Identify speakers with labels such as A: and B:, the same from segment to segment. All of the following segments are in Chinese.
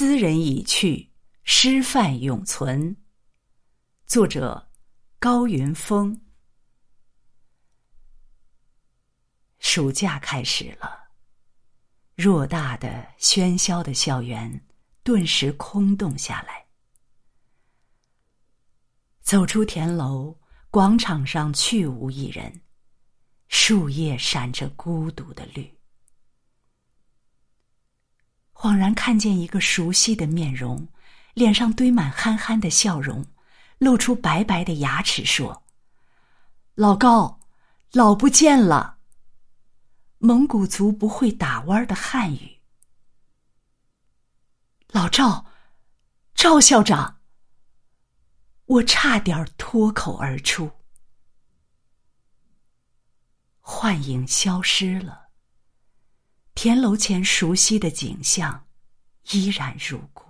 A: 斯人已去，师范永存。作者：高云峰。暑假开始了，偌大的喧嚣的校园顿时空洞下来。走出田楼，广场上去无一人，树叶闪着孤独的绿。恍然看见一个熟悉的面容，脸上堆满憨憨的笑容，露出白白的牙齿，说：“老高，老不见了。”蒙古族不会打弯的汉语。老赵，赵校长，我差点脱口而出。幻影消失了。田楼前熟悉的景象，依然如故。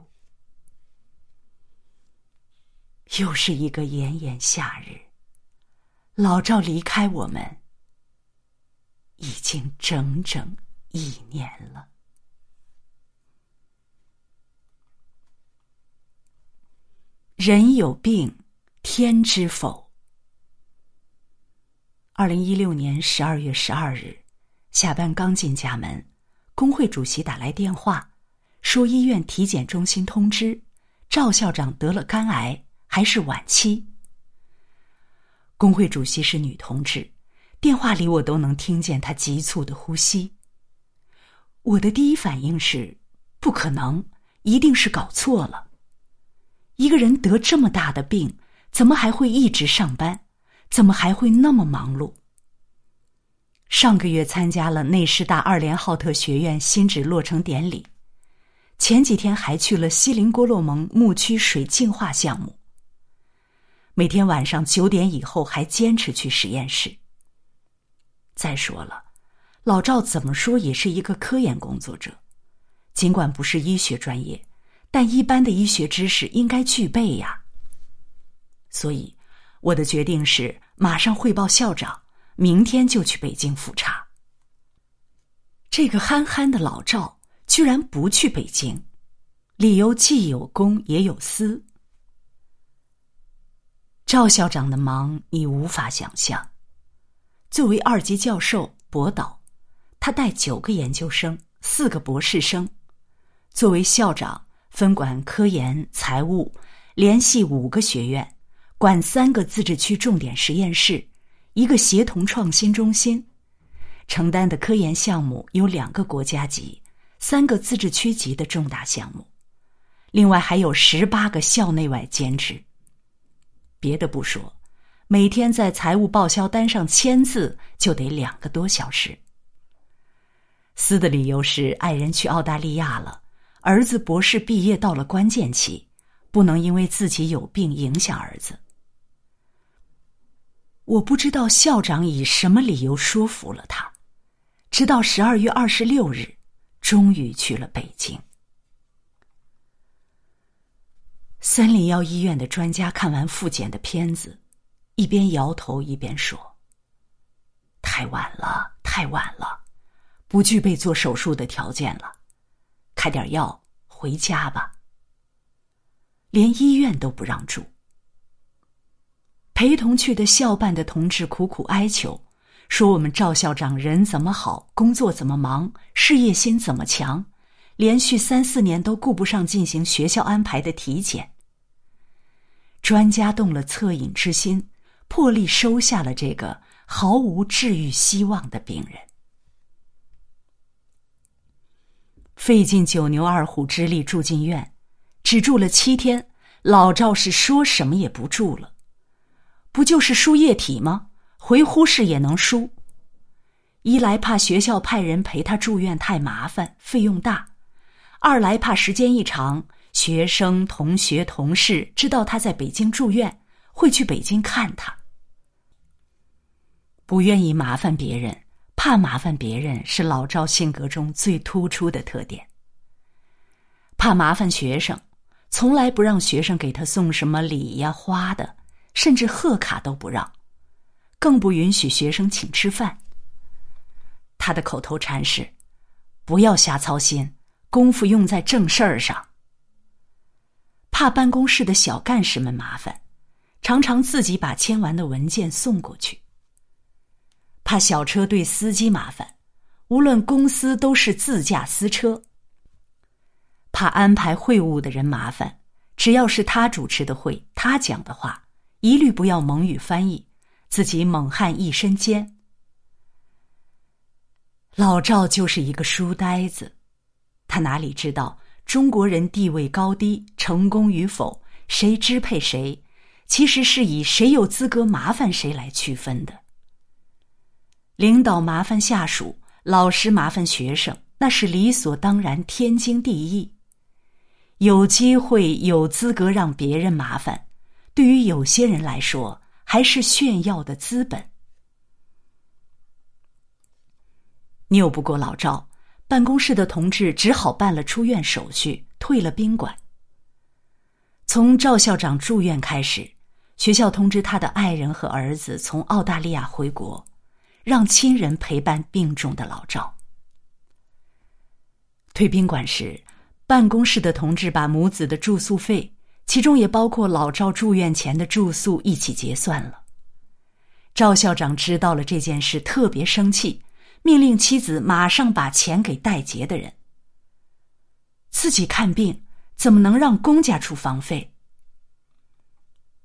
A: 又是一个炎炎夏日，老赵离开我们，已经整整一年了。人有病，天知否？二零一六年十二月十二日，下班刚进家门。工会主席打来电话，说医院体检中心通知，赵校长得了肝癌，还是晚期。工会主席是女同志，电话里我都能听见她急促的呼吸。我的第一反应是，不可能，一定是搞错了。一个人得这么大的病，怎么还会一直上班？怎么还会那么忙碌？上个月参加了内师大二连浩特学院新址落成典礼，前几天还去了锡林郭勒盟牧区水净化项目。每天晚上九点以后还坚持去实验室。再说了，老赵怎么说也是一个科研工作者，尽管不是医学专业，但一般的医学知识应该具备呀。所以，我的决定是马上汇报校长。明天就去北京复查。这个憨憨的老赵居然不去北京，理由既有公也有私。赵校长的忙你无法想象。作为二级教授、博导，他带九个研究生、四个博士生；作为校长，分管科研、财务，联系五个学院，管三个自治区重点实验室。一个协同创新中心，承担的科研项目有两个国家级、三个自治区级的重大项目，另外还有十八个校内外兼职。别的不说，每天在财务报销单上签字就得两个多小时。私的理由是爱人去澳大利亚了，儿子博士毕业到了关键期，不能因为自己有病影响儿子。我不知道校长以什么理由说服了他，直到十二月二十六日，终于去了北京。三零幺医院的专家看完复检的片子，一边摇头一边说：“太晚了，太晚了，不具备做手术的条件了，开点药回家吧。”连医院都不让住。陪同去的校办的同志苦苦哀求，说：“我们赵校长人怎么好，工作怎么忙，事业心怎么强，连续三四年都顾不上进行学校安排的体检。”专家动了恻隐之心，破例收下了这个毫无治愈希望的病人。费尽九牛二虎之力住进院，只住了七天，老赵是说什么也不住了。不就是输液体吗？回呼市也能输。一来怕学校派人陪他住院太麻烦，费用大；二来怕时间一长，学生、同学、同事知道他在北京住院，会去北京看他。不愿意麻烦别人，怕麻烦别人，是老赵性格中最突出的特点。怕麻烦学生，从来不让学生给他送什么礼呀、花的。甚至贺卡都不让，更不允许学生请吃饭。他的口头禅是：“不要瞎操心，功夫用在正事儿上。”怕办公室的小干事们麻烦，常常自己把签完的文件送过去；怕小车队司机麻烦，无论公司都是自驾私车；怕安排会务的人麻烦，只要是他主持的会，他讲的话，一律不要蒙语翻译，自己猛汉一身尖。老赵就是一个书呆子，他哪里知道中国人地位高低、成功与否、谁支配谁，其实是以谁有资格麻烦谁来区分的。领导麻烦下属，老师麻烦学生，那是理所当然、天经地义。有机会、有资格让别人麻烦，对于有些人来说，还是炫耀的资本。拗不过老赵，办公室的同志只好办了出院手续，退了宾馆。从赵校长住院开始，学校通知他的爱人和儿子从澳大利亚回国，让亲人陪伴病重的老赵。退宾馆时，办公室的同志把母子的住宿费，其中也包括老赵住院前的住宿，一起结算了。赵校长知道了这件事，特别生气。命令妻子马上把钱给待结的人。自己看病怎么能让公家出房费？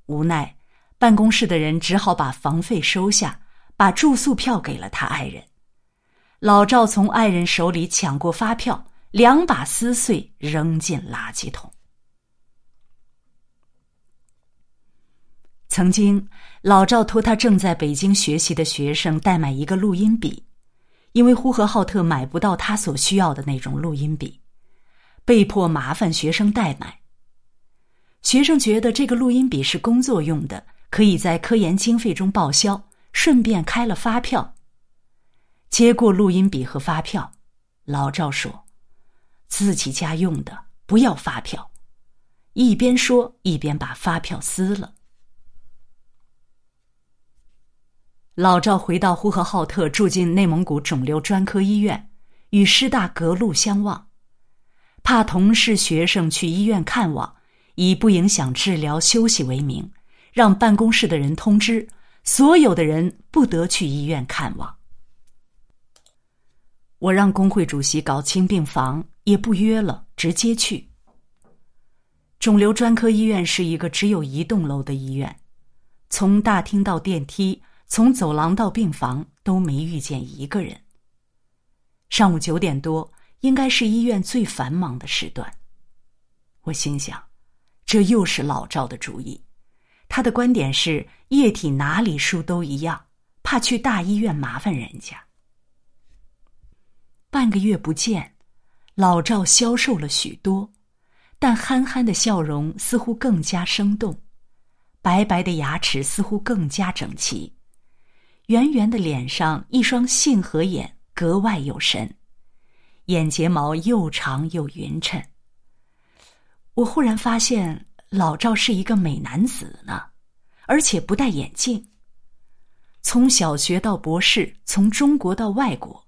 A: 无奈，办公室的人只好把房费收下，把住宿票给了他爱人。老赵从爱人手里抢过发票，两把撕碎，扔进垃圾桶。曾经，老赵托他正在北京学习的学生代买一个录音笔。因为呼和浩特买不到他所需要的那种录音笔，被迫麻烦学生代买。学生觉得这个录音笔是工作用的，可以在科研经费中报销，顺便开了发票。接过录音笔和发票，老赵说：“自己家用的，不要发票。”一边说一边把发票撕了。老赵回到呼和浩特，住进内蒙古肿瘤专科医院，与师大隔路相望。怕同事、学生去医院看望，以不影响治疗休息为名，让办公室的人通知所有的人不得去医院看望。我让工会主席搞清病房，也不约了，直接去。肿瘤专科医院是一个只有一栋楼的医院，从大厅到电梯。从走廊到病房都没遇见一个人。上午九点多，应该是医院最繁忙的时段。我心想，这又是老赵的主意。他的观点是：液体哪里输都一样，怕去大医院麻烦人家。半个月不见，老赵消瘦了许多，但憨憨的笑容似乎更加生动，白白的牙齿似乎更加整齐。圆圆的脸上，一双杏核眼格外有神，眼睫毛又长又匀称。我忽然发现老赵是一个美男子呢，而且不戴眼镜。从小学到博士，从中国到外国，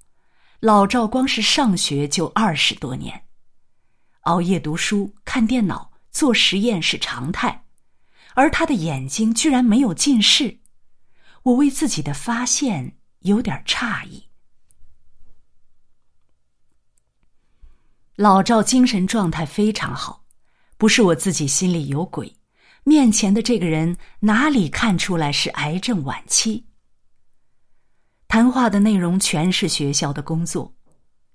A: 老赵光是上学就二十多年，熬夜读书、看电脑、做实验是常态，而他的眼睛居然没有近视。我为自己的发现有点诧异。老赵精神状态非常好，不是我自己心里有鬼，面前的这个人哪里看出来是癌症晚期？谈话的内容全是学校的工作，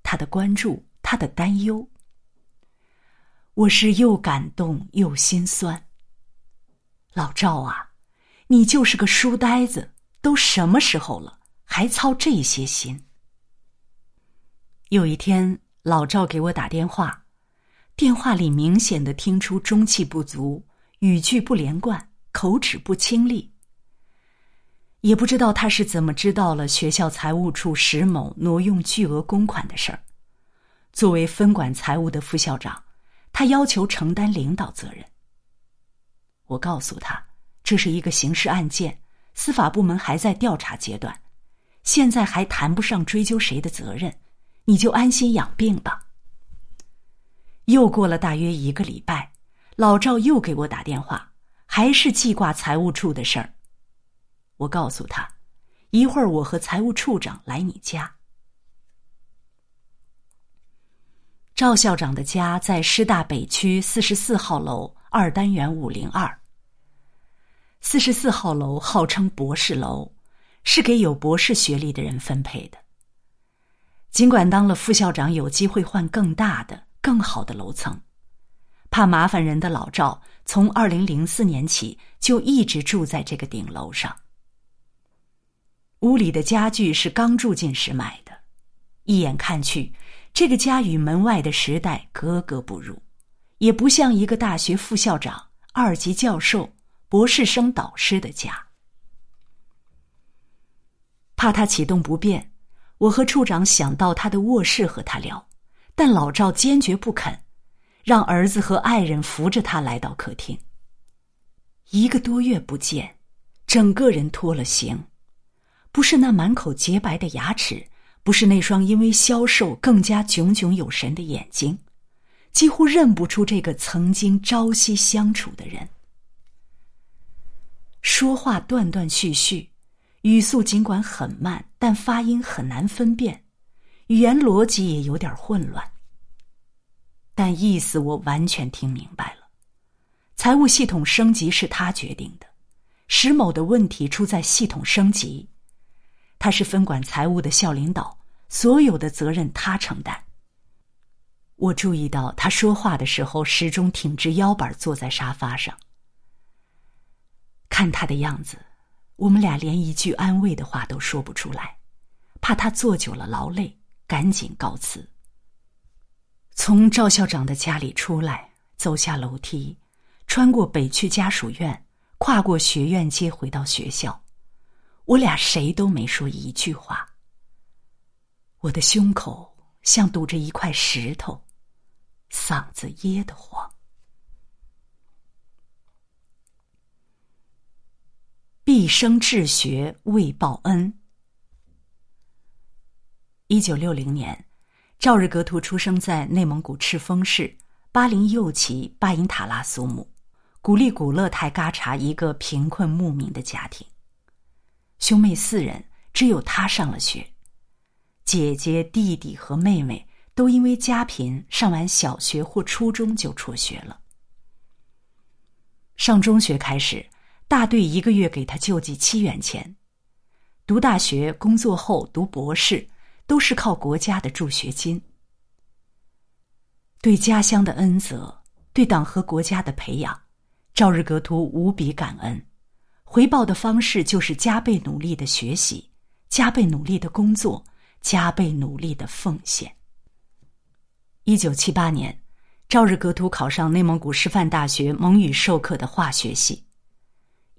A: 他的关注，他的担忧。我是又感动又心酸。老赵啊，你就是个书呆子。都什么时候了，还操这些心？有一天，老赵给我打电话，电话里明显的听出中气不足，语句不连贯，口齿不清丽。也不知道他是怎么知道了学校财务处石某挪用巨额公款的事儿。作为分管财务的副校长，他要求承担领导责任。我告诉他，这是一个刑事案件。司法部门还在调查阶段，现在还谈不上追究谁的责任，你就安心养病吧。又过了大约一个礼拜，老赵又给我打电话，还是记挂财务处的事儿。我告诉他，一会儿我和财务处长来你家。赵校长的家在师大北区四十四号楼二单元五零二。四十四号楼号称博士楼，是给有博士学历的人分配的。尽管当了副校长有机会换更大的、更好的楼层，怕麻烦人的老赵从二零零四年起就一直住在这个顶楼上。屋里的家具是刚住进时买的，一眼看去，这个家与门外的时代格格不入，也不像一个大学副校长、二级教授。博士生导师的家，怕他启动不便，我和处长想到他的卧室和他聊，但老赵坚决不肯，让儿子和爱人扶着他来到客厅。一个多月不见，整个人脱了形，不是那满口洁白的牙齿，不是那双因为消瘦更加炯炯有神的眼睛，几乎认不出这个曾经朝夕相处的人。说话断断续续，语速尽管很慢，但发音很难分辨，语言逻辑也有点混乱。但意思我完全听明白了。财务系统升级是他决定的，石某的问题出在系统升级，他是分管财务的校领导，所有的责任他承担。我注意到他说话的时候始终挺直腰板坐在沙发上。看他的样子，我们俩连一句安慰的话都说不出来，怕他坐久了劳累，赶紧告辞。从赵校长的家里出来，走下楼梯，穿过北区家属院，跨过学院街回到学校，我俩谁都没说一句话。我的胸口像堵着一块石头，嗓子噎得慌。毕生治学为报恩。一九六零年，赵日格图出生在内蒙古赤峰市巴林右旗巴音塔拉苏木古力古勒台嘎查一个贫困牧民的家庭。兄妹四人，只有他上了学，姐姐、弟弟和妹妹都因为家贫，上完小学或初中就辍学了。上中学开始。大队一个月给他救济七元钱，读大学、工作后读博士，都是靠国家的助学金。对家乡的恩泽，对党和国家的培养，赵日格图无比感恩。回报的方式就是加倍努力的学习，加倍努力的工作，加倍努力的奉献。一九七八年，赵日格图考上内蒙古师范大学蒙语授课的化学系。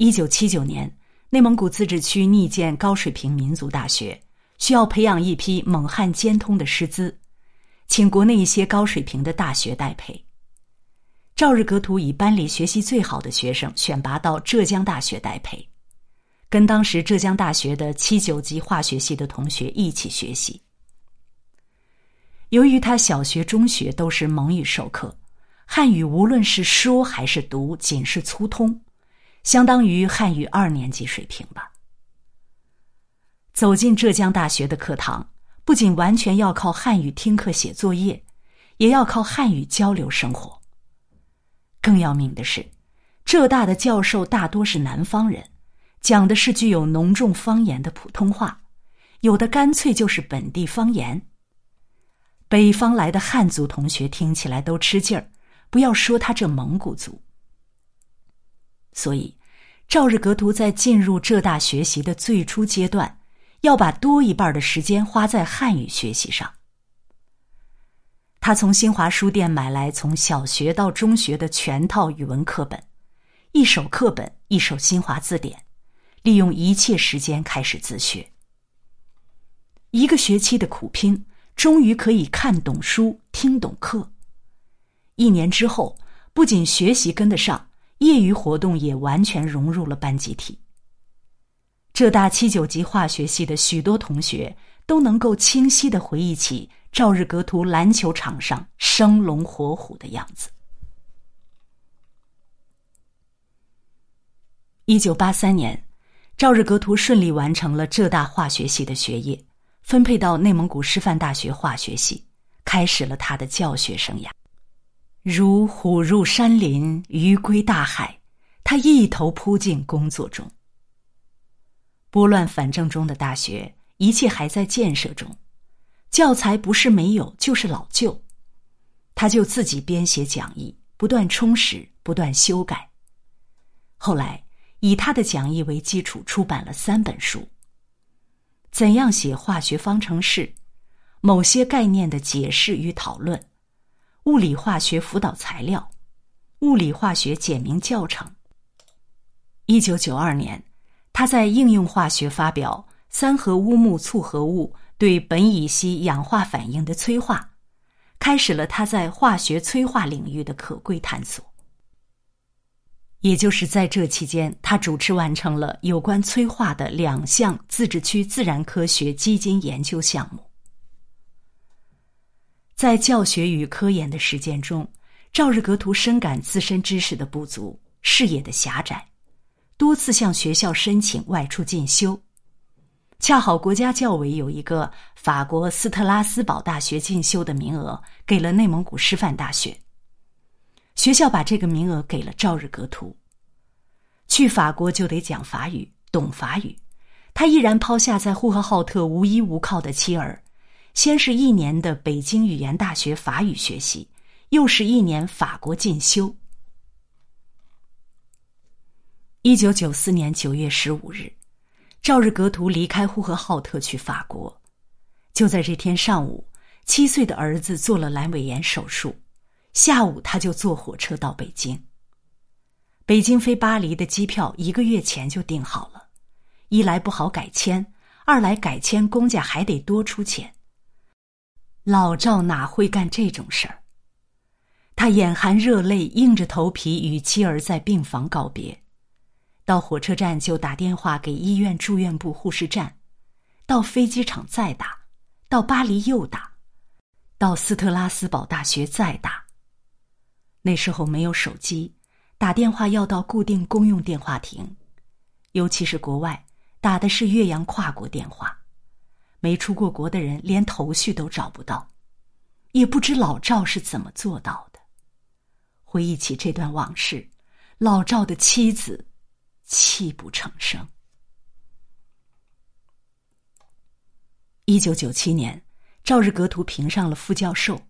A: 一九七九年，内蒙古自治区拟建高水平民族大学，需要培养一批蒙汉兼通的师资，请国内一些高水平的大学代培。赵日格图以班里学习最好的学生选拔到浙江大学代培，跟当时浙江大学的七九级化学系的同学一起学习。由于他小学、中学都是蒙语授课，汉语无论是说还是读，仅是粗通。相当于汉语二年级水平吧。走进浙江大学的课堂，不仅完全要靠汉语听课写作业，也要靠汉语交流生活。更要命的是，浙大的教授大多是南方人，讲的是具有浓重方言的普通话，有的干脆就是本地方言。北方来的汉族同学听起来都吃劲儿，不要说他这蒙古族。所以，赵日格图在进入浙大学习的最初阶段，要把多一半的时间花在汉语学习上。他从新华书店买来从小学到中学的全套语文课本，一手课本，一手新华字典，利用一切时间开始自学。一个学期的苦拼，终于可以看懂书、听懂课。一年之后，不仅学习跟得上。业余活动也完全融入了班集体。浙大七九级化学系的许多同学都能够清晰的回忆起赵日格图篮球场上生龙活虎的样子。一九八三年，赵日格图顺利完成了浙大化学系的学业，分配到内蒙古师范大学化学系，开始了他的教学生涯。如虎入山林，鱼归大海，他一头扑进工作中。拨乱反正中的大学，一切还在建设中，教材不是没有，就是老旧。他就自己编写讲义，不断充实，不断修改。后来以他的讲义为基础，出版了三本书：《怎样写化学方程式》《某些概念的解释与讨论》《物理化学辅导材料》《物理化学简明教程》。一九九二年，他在应用化学发表《三合乌木簇合物对苯乙烯氧化反应的催化》。开始了他在化学催化领域的可贵探索。也就是在这期间，他主持完成了有关催化的两项自治区自然科学基金研究项目。在教学与科研的实践中，赵日格图深感自身知识的不足、视野的狭窄，多次向学校申请外出进修。恰好国家教委有一个法国斯特拉斯堡大学进修的名额，给了内蒙古师范大学。学校把这个名额给了赵日格图。去法国就得讲法语，懂法语。他毅然抛下在呼和浩特无依无靠的妻儿，先是一年的北京语言大学法语学习，又是一年法国进修。一九九四年九月十五日。赵日格图离开呼和浩特去法国，就在这天上午，七岁的儿子做了阑尾炎手术，下午他就坐火车到北京。北京飞巴黎的机票一个月前就订好了，一来不好改签，二来改签公家还得多出钱。老赵哪会干这种事儿？他眼含热泪，硬着头皮与妻儿在病房告别。到火车站就打电话给医院住院部护士站，到飞机场再打，到巴黎又打，到斯特拉斯堡大学再打。那时候没有手机，打电话要到固定公用电话亭，尤其是国外打的是岳阳跨国电话，没出过国的人连头绪都找不到，也不知老赵是怎么做到的。回忆起这段往事，老赵的妻子。泣不成声。一九九七年，赵日格图评上了副教授，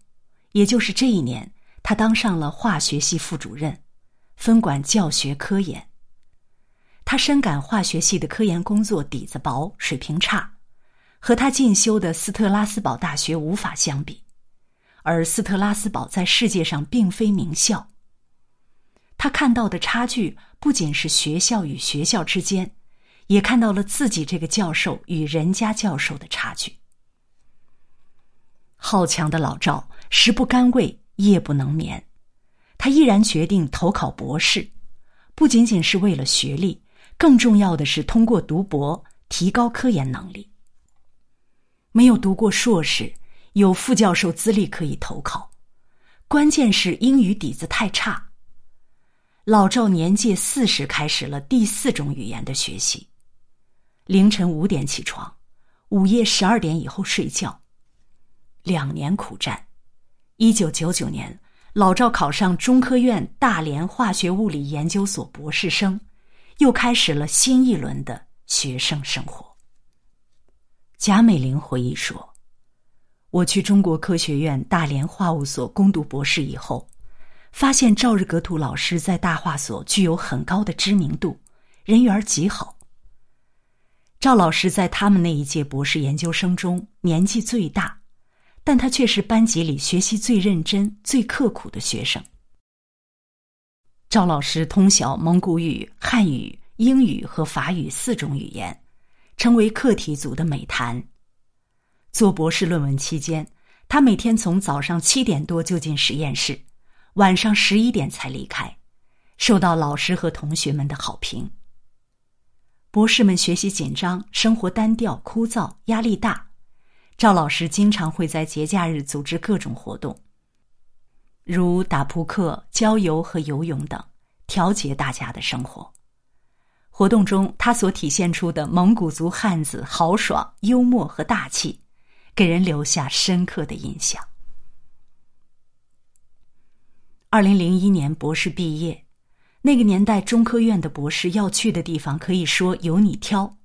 A: 也就是这一年，他当上了化学系副主任，分管教学科研。他深感化学系的科研工作底子薄，水平差，和他进修的斯特拉斯堡大学无法相比，而斯特拉斯堡在世界上并非名校。他看到的差距不仅是学校与学校之间，也看到了自己这个教授与人家教授的差距。好强的老赵食不甘味，夜不能眠，他毅然决定投考博士，不仅仅是为了学历，更重要的是通过读博提高科研能力。没有读过硕士，有副教授资历可以投考，关键是英语底子太差。老赵年届四十，开始了第四种语言的学习。凌晨五点起床，午夜十二点以后睡觉。两年苦战，一九九九年，老赵考上中科院大连化学物理研究所博士生，又开始了新一轮的学生生活。贾美玲回忆说：“我去中国科学院大连化物所攻读博士以后。”发现赵日格图老师在大化所具有很高的知名度，人缘极好。赵老师在他们那一届博士研究生中年纪最大，但他却是班级里学习最认真、最刻苦的学生。赵老师通晓蒙古语、汉语、英语和法语四种语言，成为课题组的美谈。做博士论文期间，他每天从早上七点多就进实验室。晚上十一点才离开，受到老师和同学们的好评。博士们学习紧张，生活单调枯燥，压力大。赵老师经常会在节假日组织各种活动，如打扑克、郊游和游泳等，调节大家的生活。活动中他所体现出的蒙古族汉子豪爽、幽默和大气，给人留下深刻的印象。二零零一年博士毕业，那个年代中科院的博士要去的地方可以说由你挑，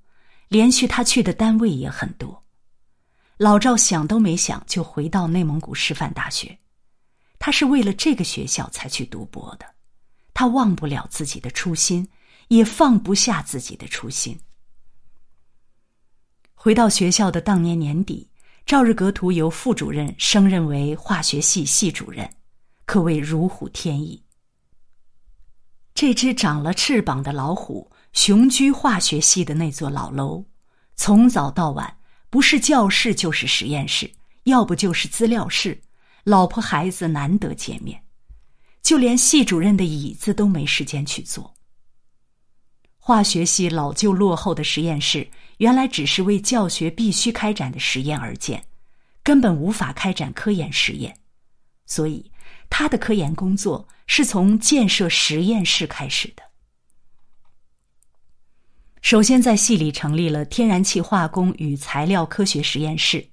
A: 连续他去的单位也很多。老赵想都没想就回到内蒙古师范大学，他是为了这个学校才去读博的，他忘不了自己的初心，也放不下自己的初心。回到学校的当年年底，赵日格图由副主任升任为化学系系主任。可谓如虎添翼。这只长了翅膀的老虎雄居化学系的那座老楼，从早到晚不是教室就是实验室，要不就是资料室，老婆孩子难得见面，就连系主任的椅子都没时间去坐。化学系老旧落后的实验室，原来只是为教学必须开展的实验而建，根本无法开展科研实验，所以。他的科研工作是从建设实验室开始的。首先，在系里成立了天然气化工与材料科学实验室，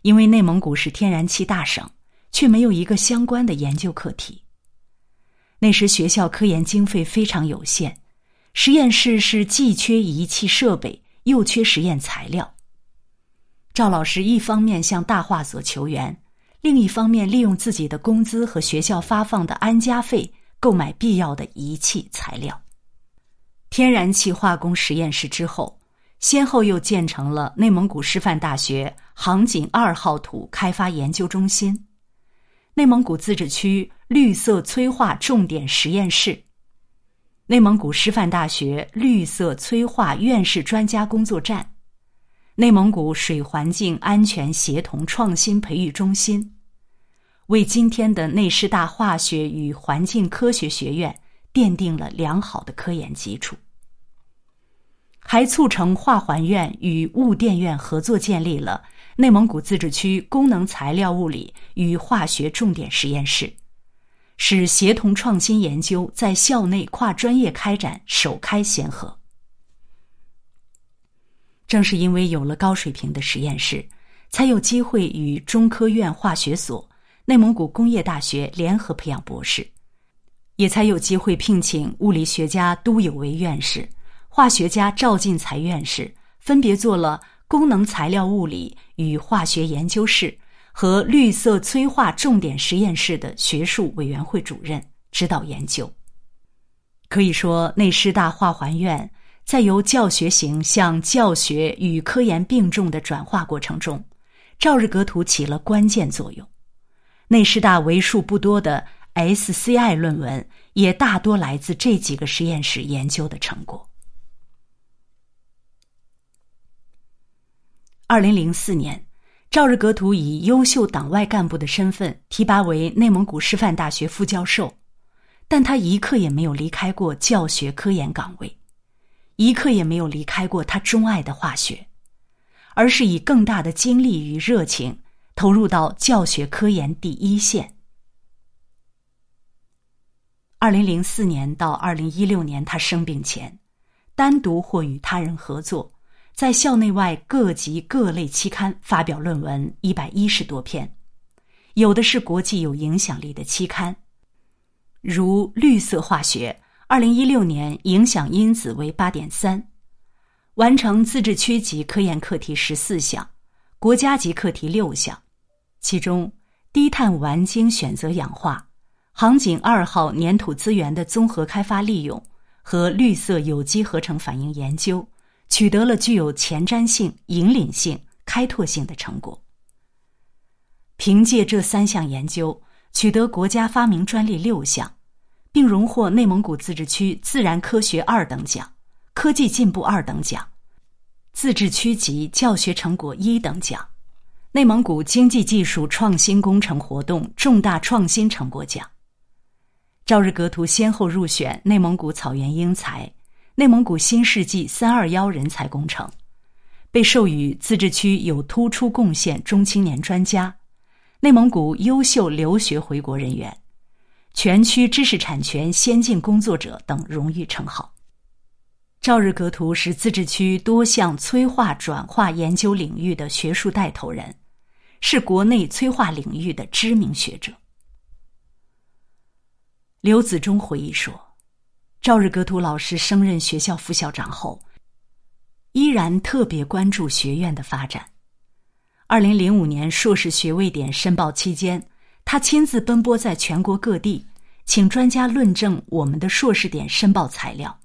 A: 因为内蒙古是天然气大省，却没有一个相关的研究课题。那时学校科研经费非常有限，实验室是既缺仪器设备，又缺实验材料。赵老师一方面向大化所求援。另一方面，利用自己的工资和学校发放的安家费购买必要的仪器材料。天然气化工实验室之后，先后又建成了内蒙古师范大学杭锦二号土开发研究中心、内蒙古自治区绿色催化重点实验室、内蒙古师范大学绿色催化院士专家工作站、内蒙古水环境安全协同创新培育中心。为今天的内师大化学与环境科学学院奠定了良好的科研基础，还促成化环院与物电院合作建立了内蒙古自治区功能材料物理与化学重点实验室，使协同创新研究在校内跨专业开展首开先河。正是因为有了高水平的实验室，才有机会与中科院化学所。内蒙古工业大学联合培养博士，也才有机会聘请物理学家都有为院士、化学家赵进才院士，分别做了功能材料物理与化学研究室和绿色催化重点实验室的学术委员会主任，指导研究。可以说，内师大化环院在由教学型向教学与科研并重的转化过程中，赵日格图起了关键作用。内师大为数不多的 SCI 论文，也大多来自这几个实验室研究的成果。二零零四年，赵日格图以优秀党外干部的身份提拔为内蒙古师范大学副教授，但他一刻也没有离开过教学科研岗位，一刻也没有离开过他钟爱的化学，而是以更大的精力与热情。投入到教学科研第一线。二零零四年到二零一六年，他生病前，单独或与他人合作，在校内外各级各类期刊发表论文一百一十多篇，有的是国际有影响力的期刊，如《绿色化学》，二零一六年影响因子为八点三，完成自治区级科研课题十四项，国家级课题六项。其中，低碳烷烃选择氧化、杭锦二号粘土资源的综合开发利用和绿色有机合成反应研究，取得了具有前瞻性、引领性、开拓性的成果。凭借这三项研究，取得国家发明专利六项，并荣获内蒙古自治区自然科学二等奖、科技进步二等奖、自治区级教学成果一等奖。内蒙古经济技术创新工程活动重大创新成果奖。赵日格图先后入选内蒙古草原英才、内蒙古新世纪“三二幺”人才工程，被授予自治区有突出贡献中青年专家、内蒙古优秀留学回国人员、全区知识产权先进工作者等荣誉称号。赵日格图是自治区多项催化转化研究领域的学术带头人，是国内催化领域的知名学者。刘子忠回忆说，赵日格图老师升任学校副校长后，依然特别关注学院的发展。二零零五年硕士学位点申报期间，他亲自奔波在全国各地，请专家论证我们的硕士点申报材料。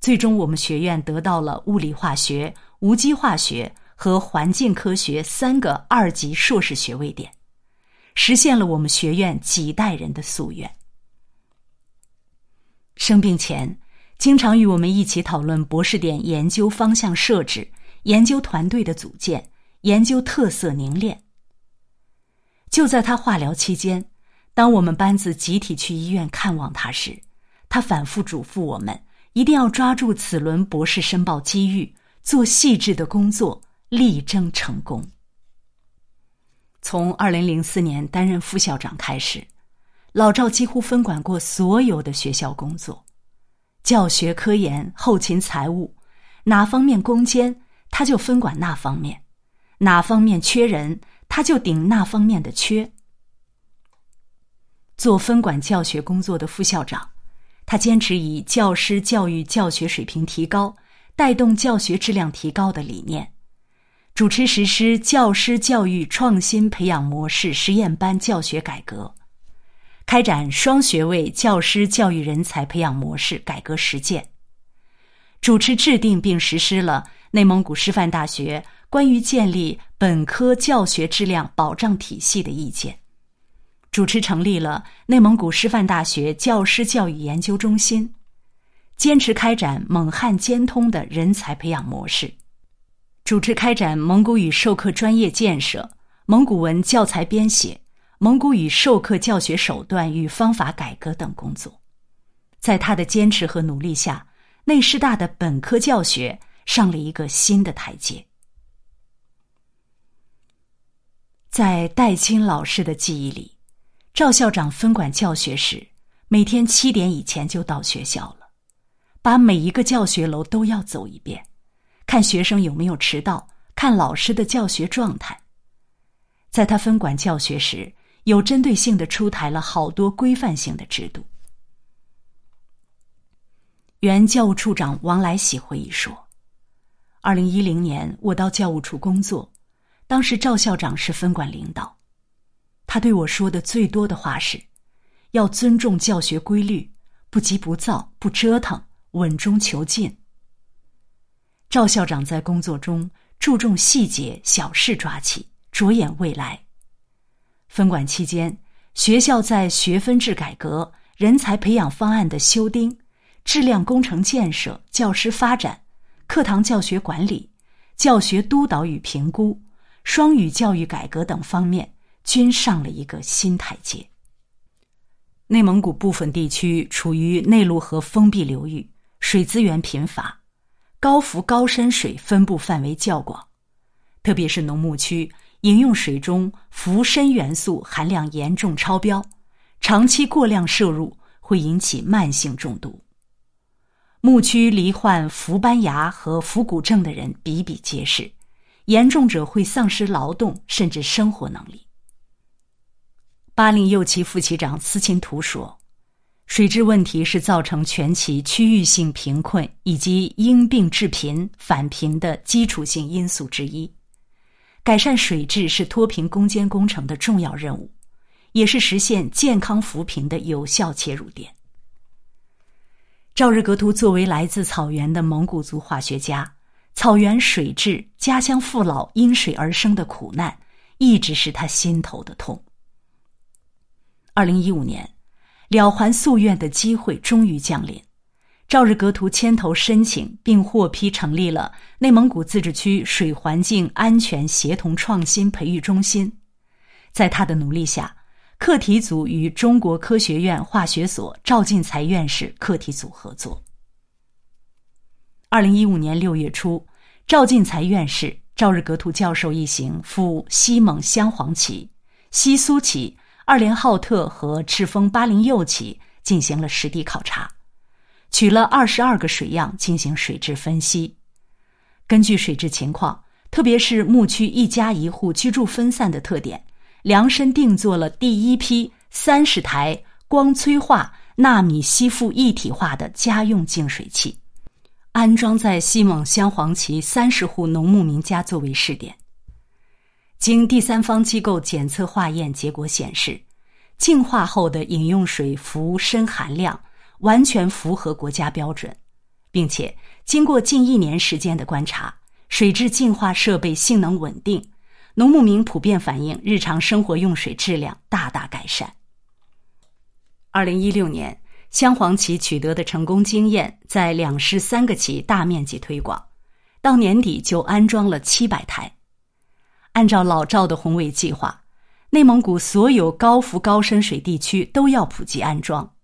A: 最终，我们学院得到了物理化学、无机化学和环境科学三个二级硕士学位点，实现了我们学院几代人的夙愿。生病前，经常与我们一起讨论博士点研究方向设置、研究团队的组建。研究特色凝练。就在他化疗期间，当我们班子集体去医院看望他时，他反复嘱咐我们一定要抓住此轮博士申报机遇，做细致的工作，力争成功。从二零零四年担任副校长开始，老赵几乎分管过所有的学校工作，教学、科研、后勤、财务，哪方面攻坚，他就分管那方面。哪方面缺人，他就顶那方面的缺。做分管教学工作的副校长，他坚持以教师教育教学水平提高，带动教学质量提高的理念，主持实施教师教育创新培养模式实验班教学改革，开展双学位教师教育人才培养模式改革实践，主持制定并实施了内蒙古师范大学。关于建立本科教学质量保障体系的意见，主持成立了内蒙古师范大学教师教育研究中心，坚持开展蒙汉兼通的人才培养模式，主持开展蒙古语授课专业建设、蒙古文教材编写、蒙古语授课教学手段与方法改革等工作。在他的坚持和努力下，内师大的本科教学上了一个新的台阶。在戴青老师的记忆里，赵校长分管教学时，每天七点以前就到学校了，把每一个教学楼都要走一遍，看学生有没有迟到，看老师的教学状态。在他分管教学时，有针对性的出台了好多规范性的制度。原教务处长王来喜回忆说：“二零一零年，我到教务处工作。”当时赵校长是分管领导，他对我说的最多的话是：要尊重教学规律，不急不躁，不折腾，稳中求进。赵校长在工作中注重细节，小事抓起，着眼未来。分管期间，学校在学分制改革、人才培养方案的修订、质量工程建设、教师发展、课堂教学管理、教学督导与评估。双语教育改革等方面均上了一个新台阶。内蒙古部分地区处于内陆河封闭流域，水资源贫乏，高浮高深水分布范围较广，特别是农牧区，饮用水中氟砷元素含量严重超标，长期过量摄入会引起慢性中毒。牧区罹患氟斑牙和氟骨症的人比比皆是。严重者会丧失劳动甚至生活能力。巴林右旗副旗长斯琴图说：“水质问题是造成全旗区域性贫困以及因病致贫返贫的基础性因素之一。改善水质是脱贫攻坚工程的重要任务，也是实现健康扶贫的有效切入点。”赵日格图作为来自草原的蒙古族化学家。草原水质、家乡父老因水而生的苦难，一直是他心头的痛。二零一五年，了还夙愿的机会终于降临，赵日格图牵头申请并获批成立了内蒙古自治区水环境安全协同创新培育中心。在他的努力下，课题组与中国科学院化学所赵进才院士课题组合作。二零一五年六月初，赵进才院士、赵日格图教授一行赴西蒙镶黄旗、西苏旗、二连浩特和赤峰巴林右旗进行了实地考察，取了二十二个水样进行水质分析。根据水质情况，特别是牧区一家一户居住分散的特点，量身定做了第一批三十台光催化纳米吸附一体化的家用净水器，安装在西蒙镶黄旗三十户农牧民家作为试点。经第三方机构检测化验结果显示，净化后的饮用水氟砷含量完全符合国家标准，并且经过近一年时间的观察，水质净化设备性能稳定，农牧民普遍反映日常生活用水质量大大改善。二零一六年，镶黄旗取得的成功经验在两市三个旗大面积推广，到年底就安装了七百台。按照老赵的宏伟计划，内蒙古所有高氟高深水地区都要普及安装。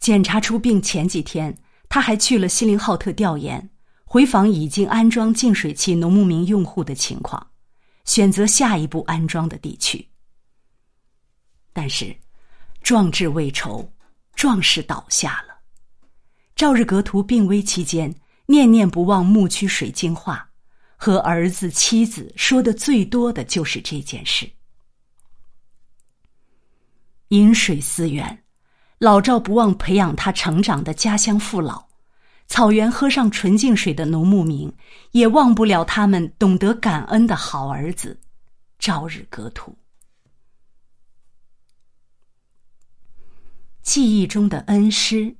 A: 检查出病前几天，他还去了锡林浩特调研，回访已经安装净水器农牧民用户的情况，选择下一步安装的地区。但是，壮志未酬，壮士倒下了。赵日格图病危期间，念念不忘牧区水净化。和儿子、妻子说的最多的就是这件事。饮水思源，老赵不忘培养他成长的家乡父老，草原喝上纯净水的农牧民，也忘不了他们懂得感恩的好儿子赵日格图。记忆中的恩师，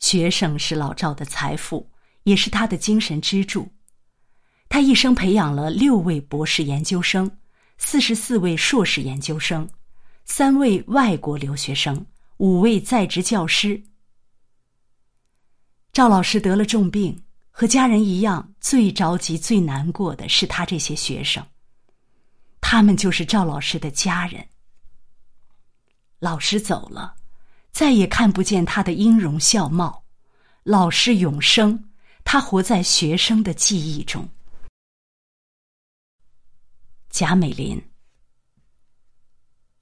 A: 学生是老赵的财富。也是他的精神支柱。他一生培养了六位博士研究生，四十四位硕士研究生，三位外国留学生，五位在职教师。赵老师得了重病，和家人一样，最着急、最难过的是他这些学生。他们就是赵老师的家人。老师走了，再也看不见他的音容笑貌。老师永生。他活在学生的记忆中。贾美林，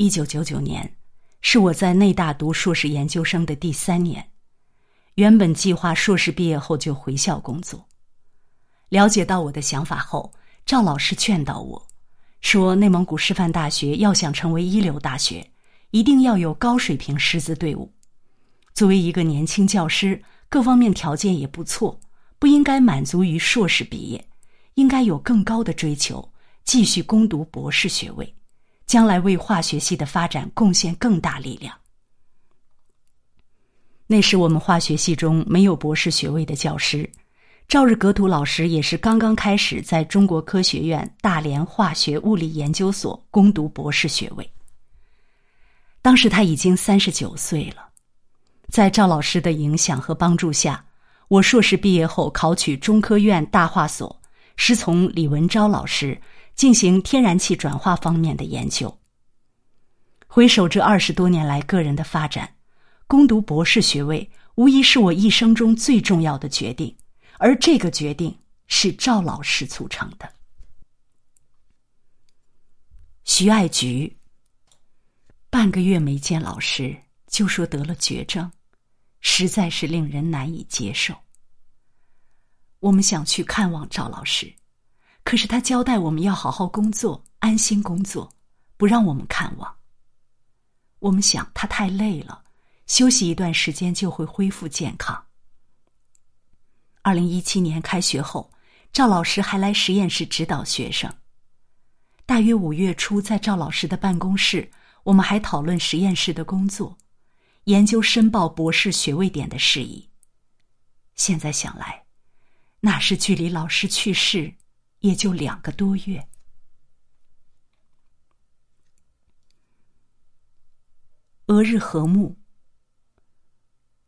A: 一九九九年，是我在内大读硕士研究生的第三年。原本计划硕士毕业后就回校工作。了解到我的想法后，赵老师劝导我，说内蒙古师范大学要想成为一流大学，一定要有高水平师资队伍。作为一个年轻教师，各方面条件也不错。不应该满足于硕士毕业，应该有更高的追求，继续攻读博士学位，将来为化学系的发展贡献更大力量。那时我们化学系中没有博士学位的教师，赵日格图老师也是刚刚开始在中国科学院大连化学物理研究所攻读博士学位。当时他已经三十九岁了，在赵老师的影响和帮助下。我硕士毕业后考取中科院大化所，师从李文昭老师进行天然气转化方面的研究。回首这二十多年来个人的发展，攻读博士学位无疑是我一生中最重要的决定，而这个决定是赵老师促成的。徐爱菊，半个月没见老师，就说得了绝症。实在是令人难以接受。我们想去看望赵老师，可是他交代我们要好好工作，安心工作，不让我们看望。我们想他太累了，休息一段时间就会恢复健康。二零一七年开学后，赵老师还来实验室指导学生。大约五月初，在赵老师的办公室，我们还讨论实验室的工作。研究申报博士学位点的事宜。现在想来，那是距离老师去世也就两个多月。俄日和睦。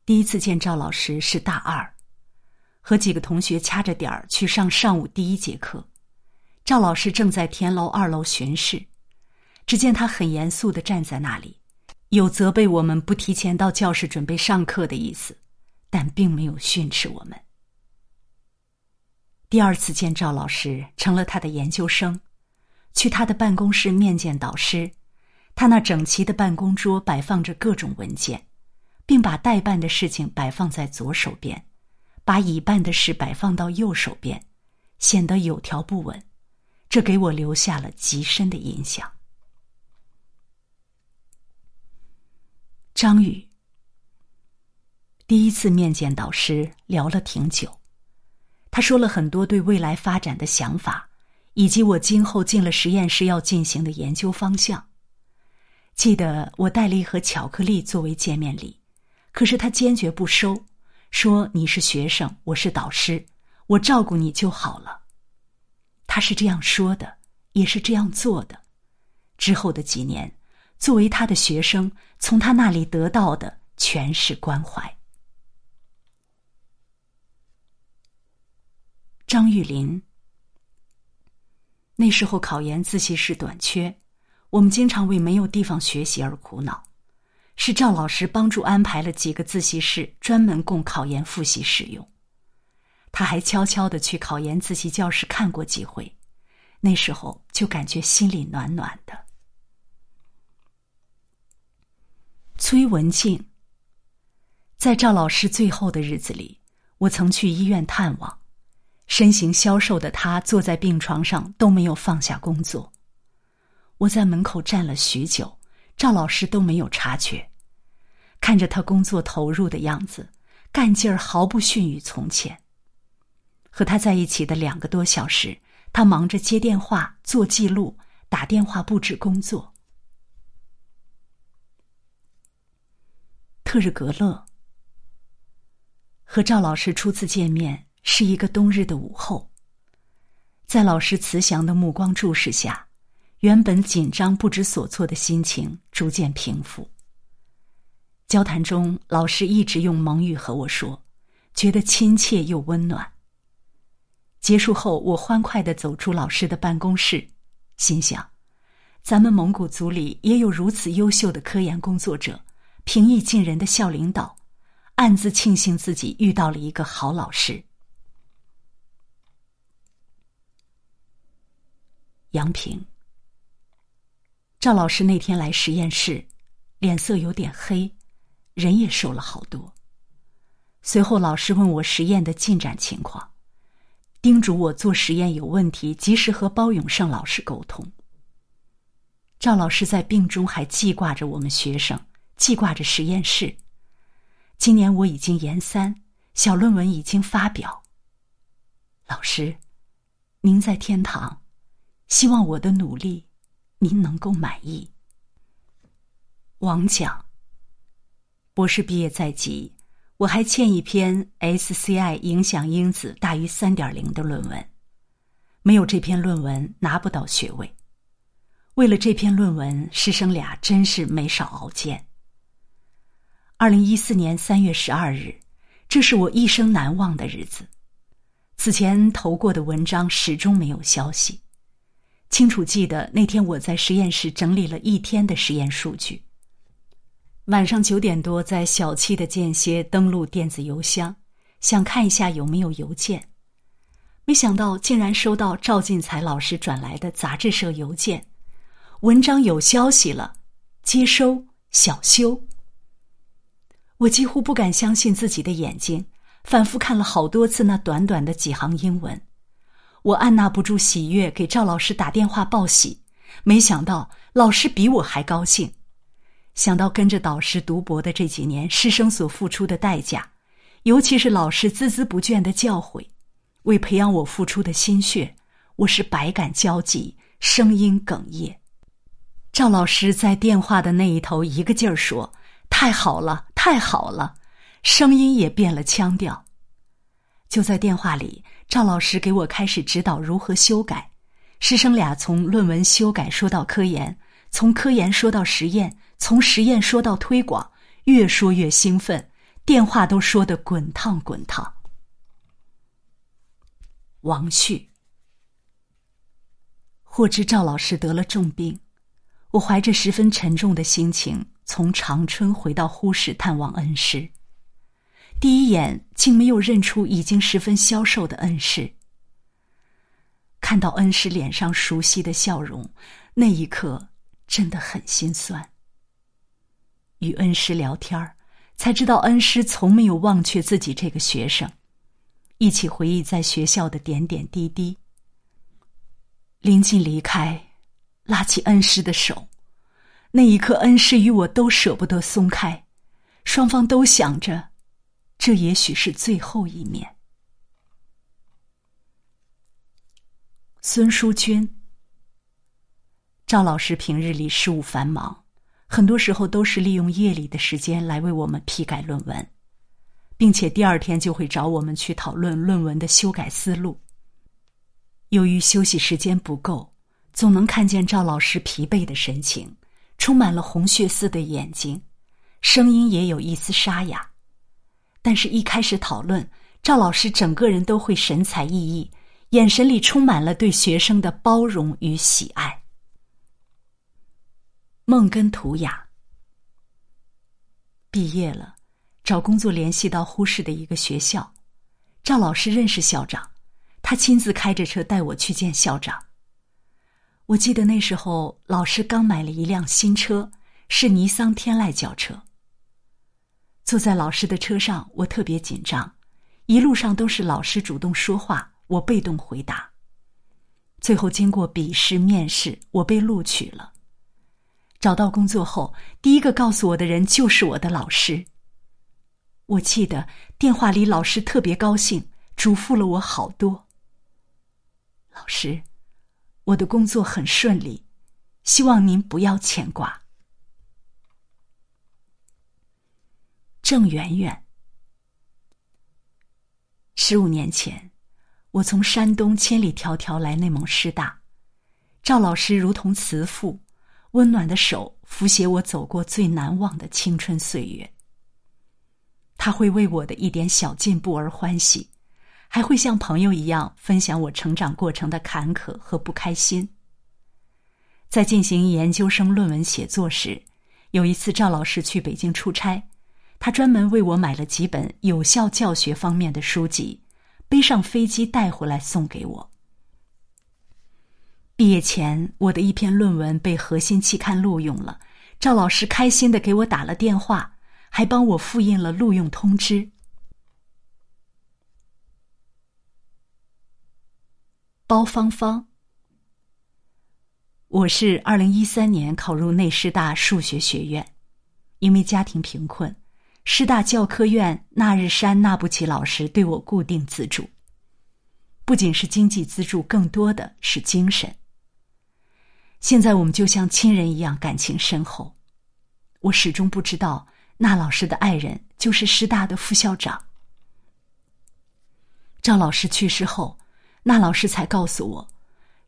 A: 第一次见赵老师是大二，和几个同学掐着点儿去上上午第一节课。赵老师正在田楼二楼巡视，只见他很严肃的站在那里。有责备我们不提前到教室准备上课的意思，但并没有训斥我们。第二次见赵老师，成了他的研究生，去他的办公室面见导师。他那整齐的办公桌摆放着各种文件，并把待办的事情摆放在左手边，把已办的事摆放到右手边，显得有条不紊。这给我留下了极深的印象。张宇第一次面见导师，聊了挺久。他说了很多对未来发展的想法，以及我今后进了实验室要进行的研究方向。记得我带了一盒巧克力作为见面礼，可是他坚决不收，说你是学生，我是导师，我照顾你就好了。他是这样说的，也是这样做的。之后的几年，作为他的学生，从他那里得到的全是关怀。张玉林，那时候考研自习室短缺。我们经常为没有地方学习而苦恼，是赵老师帮助安排了几个自习室，专门供考研复习使用。他还悄悄的去考研自习教室看过几回，那时候就感觉心里暖暖的。崔文静，在赵老师最后的日子里，我曾去医院探望，身形消瘦的他坐在病床上都没有放下工作。我在门口站了许久，赵老师都没有察觉。看着他工作投入的样子，干劲儿毫不逊于从前。和他在一起的两个多小时，他忙着接电话、做记录、打电话布置工作。特日格勒和赵老师初次见面是一个冬日的午后，在老师慈祥的目光注视下。原本紧张不知所措的心情逐渐平复。交谈中，老师一直用蒙语和我说，觉得亲切又温暖。结束后，我欢快的走出老师的办公室，心想：咱们蒙古族里也有如此优秀的科研工作者，平易近人的校领导，暗自庆幸自己遇到了一个好老师。杨平。赵老师那天来实验室，脸色有点黑，人也瘦了好多。随后，老师问我实验的进展情况，叮嘱我做实验有问题及时和包永胜老师沟通。赵老师在病中还记挂着我们学生，记挂着实验室。今年我已经研三，小论文已经发表。老师，您在天堂，希望我的努力。您能够满意。王讲，博士毕业在即，我还欠一篇 SCI 影响因子大于三点零的论文，没有这篇论文拿不到学位。为了这篇论文，师生俩真是没少熬煎。二零一四年三月十二日，这是我一生难忘的日子。此前投过的文章始终没有消息。清楚记得那天，我在实验室整理了一天的实验数据。晚上九点多，在小憩的间歇登录电子邮箱，想看一下有没有邮件。没想到竟然收到赵进才老师转来的杂志社邮件，文章有消息了，接收小修。我几乎不敢相信自己的眼睛，反复看了好多次那短短的几行英文。我按捺不住喜悦，给赵老师打电话报喜。没想到老师比我还高兴。想到跟着导师读博的这几年，师生所付出的代价，尤其是老师孜孜不倦的教诲，为培养我付出的心血，我是百感交集，声音哽咽。赵老师在电话的那一头一个劲儿说：“太好了，太好了！”声音也变了腔调。就在电话里。赵老师给我开始指导如何修改，师生俩从论文修改说到科研，从科研说到实验，从实验说到推广，越说越兴奋，电话都说得滚烫滚烫。王旭，获知赵老师得了重病，我怀着十分沉重的心情从长春回到呼市探望恩师。第一眼竟没有认出已经十分消瘦的恩师。看到恩师脸上熟悉的笑容，那一刻真的很心酸。与恩师聊天才知道恩师从没有忘却自己这个学生，一起回忆在学校的点点滴滴。临近离开，拉起恩师的手，那一刻，恩师与我都舍不得松开，双方都想着，这也许是最后一面。孙淑娟，赵老师平日里事务繁忙，很多时候都是利用夜里的时间来为我们批改论文，并且第二天就会找我们去讨论论文的修改思路。由于休息时间不够，总能看见赵老师疲惫的神情，充满了红血丝的眼睛，声音也有一丝沙哑。但是，一开始讨论，赵老师整个人都会神采奕奕。眼神里充满了对学生的包容与喜爱。梦根图雅毕业了，找工作联系到呼市的一个学校，赵老师认识校长，他亲自开着车带我去见校长。我记得那时候老师刚买了一辆新车，是尼桑天籁轿车。坐在老师的车上，我特别紧张，一路上都是老师主动说话。我被动回答。最后经过笔试、面试，我被录取了。找到工作后，第一个告诉我的人就是我的老师。我记得电话里老师特别高兴，嘱咐了我好多。老师，我的工作很顺利，希望您不要牵挂。郑媛媛，十五年前。我从山东千里迢迢来内蒙师大，赵老师如同慈父，温暖的手扶写我走过最难忘的青春岁月。他会为我的一点小进步而欢喜，还会像朋友一样分享我成长过程的坎坷和不开心。在进行研究生论文写作时，有一次赵老师去北京出差，他专门为我买了几本有效教学方面的书籍。背上飞机带回来送给我。毕业前，我的一篇论文被核心期刊录用了，赵老师开心的给我打了电话，还帮我复印了录用通知。包芳芳，我是二零一三年考入内师大数学学院，因为家庭贫困。师大教科院纳日山纳不齐老师对我固定资助，不仅是经济资助，更多的是精神。现在我们就像亲人一样，感情深厚。我始终不知道那老师的爱人就是师大的副校长。赵老师去世后，那老师才告诉我，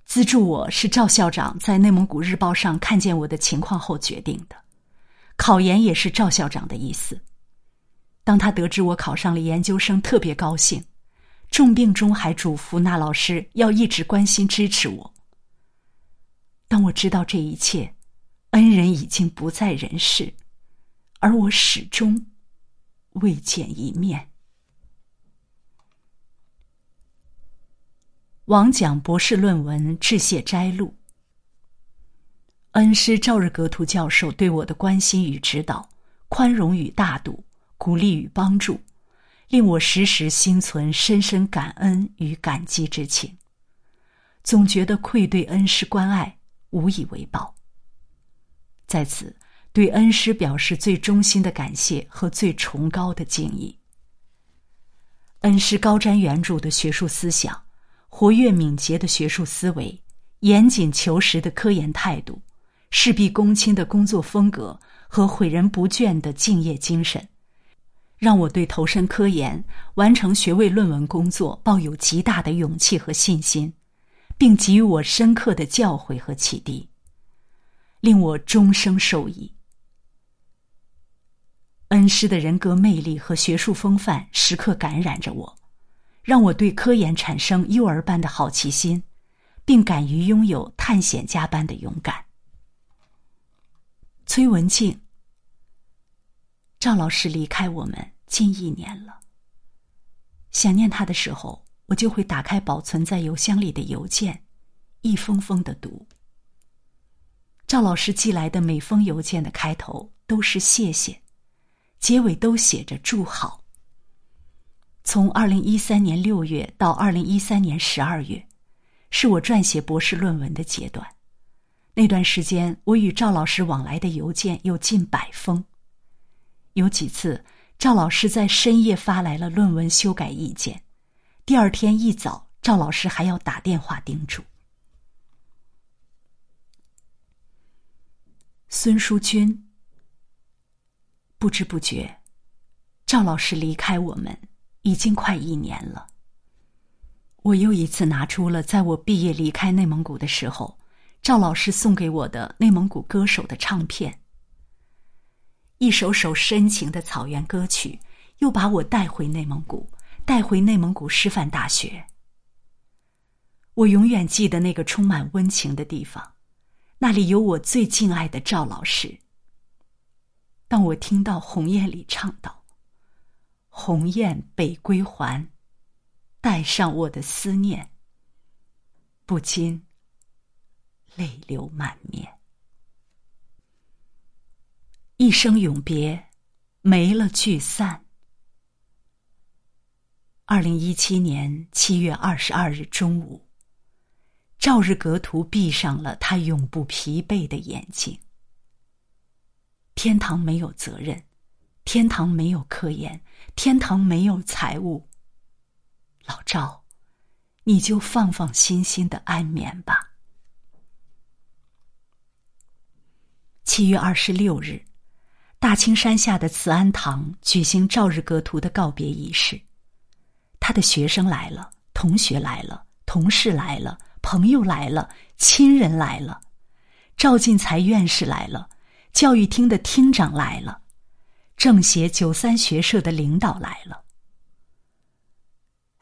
A: 资助我是赵校长在内蒙古日报上看见我的情况后决定的，考研也是赵校长的意思。当他得知我考上了研究生，特别高兴，重病中还嘱咐那老师要一直关心支持我。当我知道这一切，恩人已经不在人世，而我始终未见一面。王蒋博士论文致谢摘录。恩师赵日格图教授对我的关心与指导，宽容与大度。鼓励与帮助，令我时时心存深深感恩与感激之情，总觉得愧对恩师关爱，无以为报。在此，对恩师表示最衷心的感谢和最崇高的敬意。恩师高瞻远瞩的学术思想，活跃敏捷的学术思维，严谨求实的科研态度，事必躬亲的工作风格和诲人不倦的敬业精神。让我对投身科研、完成学位论文工作抱有极大的勇气和信心，并给予我深刻的教诲和启迪，令我终生受益。恩师的人格魅力和学术风范时刻感染着我，让我对科研产生幼儿般的好奇心，并敢于拥有探险家般的勇敢。崔文静。赵老师离开我们近一年了。想念他的时候，我就会打开保存在邮箱里的邮件，一封封的读。赵老师寄来的每封邮件的开头都是“谢谢”，结尾都写着“祝好”。从二零一三年六月到二零一三年十二月，是我撰写博士论文的阶段。那段时间，我与赵老师往来的邮件有近百封。有几次，赵老师在深夜发来了论文修改意见，第二天一早，赵老师还要打电话叮嘱。孙淑君，不知不觉，赵老师离开我们。已经快一年了。我又一次拿出了在我毕业离开内蒙古的时候，赵老师送给我的内蒙古歌手的唱片。一首首深情的草原歌曲，又把我带回内蒙古，带回内蒙古师范大学。我永远记得那个充满温情的地方，那里有我最敬爱的赵老师。当我听到鸿雁里唱道。鸿雁北归还，带上我的思念，不禁泪流满面。一生永别，没了聚散。二零一七年七月二十二日中午，赵日格图闭上了他永不疲惫的眼睛。天堂没有责任。天堂没有科研，天堂没有财务。老赵，你就放放心心的安眠吧。七月二十六日，大青山下的慈安堂举行赵日格图的告别仪式。他的学生来了，同学来了，同事来了，朋友来了，亲人来了，赵进才院士来了，教育厅的厅长来了。政协九三学社的领导来了，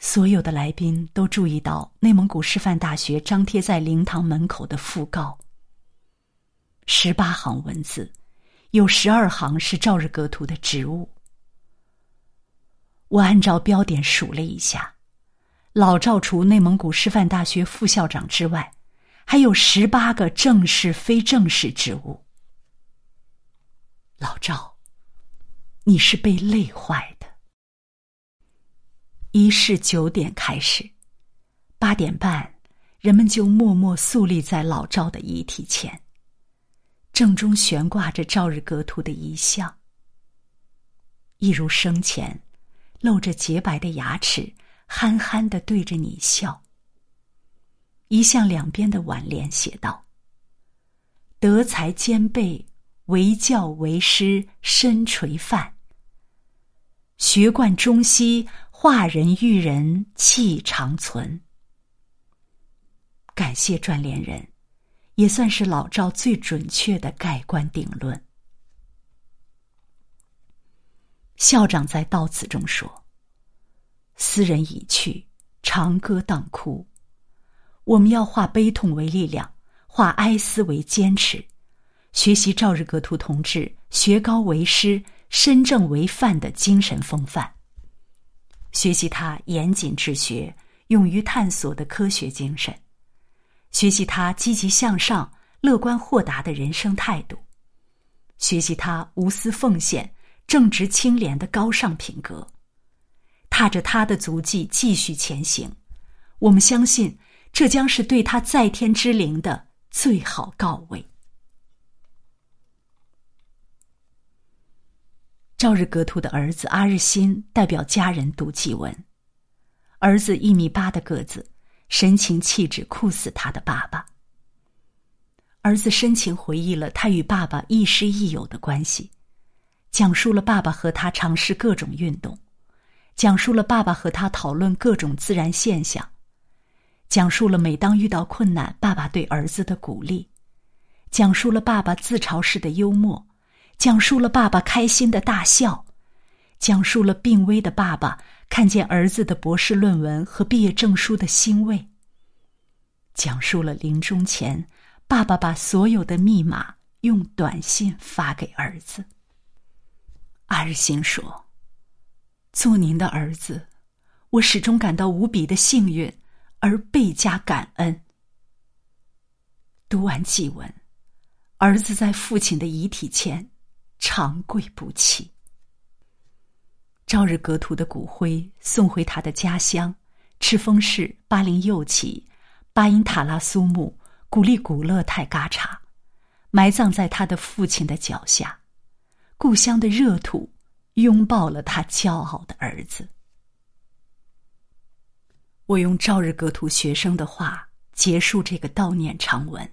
A: 所有的来宾都注意到内蒙古师范大学张贴在灵堂门口的讣告。十八行文字，有十二行是赵日格图的职务。我按照标点数了一下，老赵除内蒙古师范大学副校长之外，还有十八个正式、非正式职务。老赵。你是被累坏的。仪式九点开始，八点半，人们就默默肃立在老赵的遗体前。正中悬挂着赵日格图的遗像，一如生前，露着洁白的牙齿，憨憨的对着你笑。遗像两边的挽联写道：“德才兼备，为教为师，身垂范。”学贯中西，化人育人，气长存。感谢撰联人，也算是老赵最准确的盖棺定论。校长在悼词中说：“斯人已去，长歌当哭。我们要化悲痛为力量，化哀思为坚持，学习赵日格图同志学高为师。”身正为范的精神风范，学习他严谨治学、勇于探索的科学精神，学习他积极向上、乐观豁达的人生态度，学习他无私奉献、正直清廉的高尚品格，踏着他的足迹继续前行。我们相信，这将是对他在天之灵的最好告慰。赵日格图的儿子阿日新代表家人读祭文。儿子一米八的个子，神情气质酷似他的爸爸。儿子深情回忆了他与爸爸亦师亦友的关系，讲述了爸爸和他尝试各种运动，讲述了爸爸和他讨论各种自然现象，讲述了每当遇到困难，爸爸对儿子的鼓励，讲述了爸爸自嘲式的幽默。讲述了爸爸开心的大笑，讲述了病危的爸爸看见儿子的博士论文和毕业证书的欣慰。讲述了临终前，爸爸把所有的密码用短信发给儿子。阿日新说：“做您的儿子，我始终感到无比的幸运，而倍加感恩。”读完祭文，儿子在父亲的遗体前。长跪不起。朝日格图的骨灰送回他的家乡赤峰市巴林右旗巴音塔拉苏木古力古勒泰嘎查，埋葬在他的父亲的脚下。故乡的热土拥抱了他骄傲的儿子。我用朝日格图学生的话结束这个悼念长文，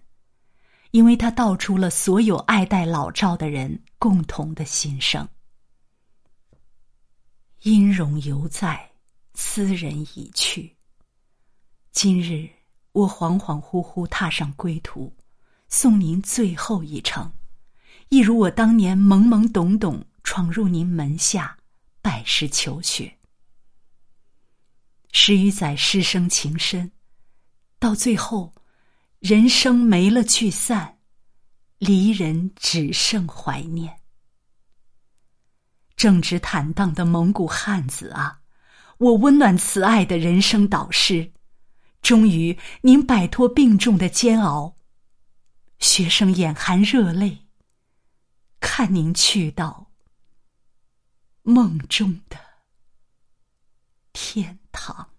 A: 因为他道出了所有爱戴老赵的人共同的心声。音容犹在，斯人已去。今日我恍恍惚惚踏上归途，送您最后一程，一如我当年懵懵懂懂闯入您门下，拜师求学。十余载师生情深，到最后，人生没了聚散，离人只剩怀念。正直坦荡的蒙古汉子啊，我温暖慈爱的人生导师，终于您摆脱病重的煎熬，学生眼含热泪，看您去到梦中的天堂。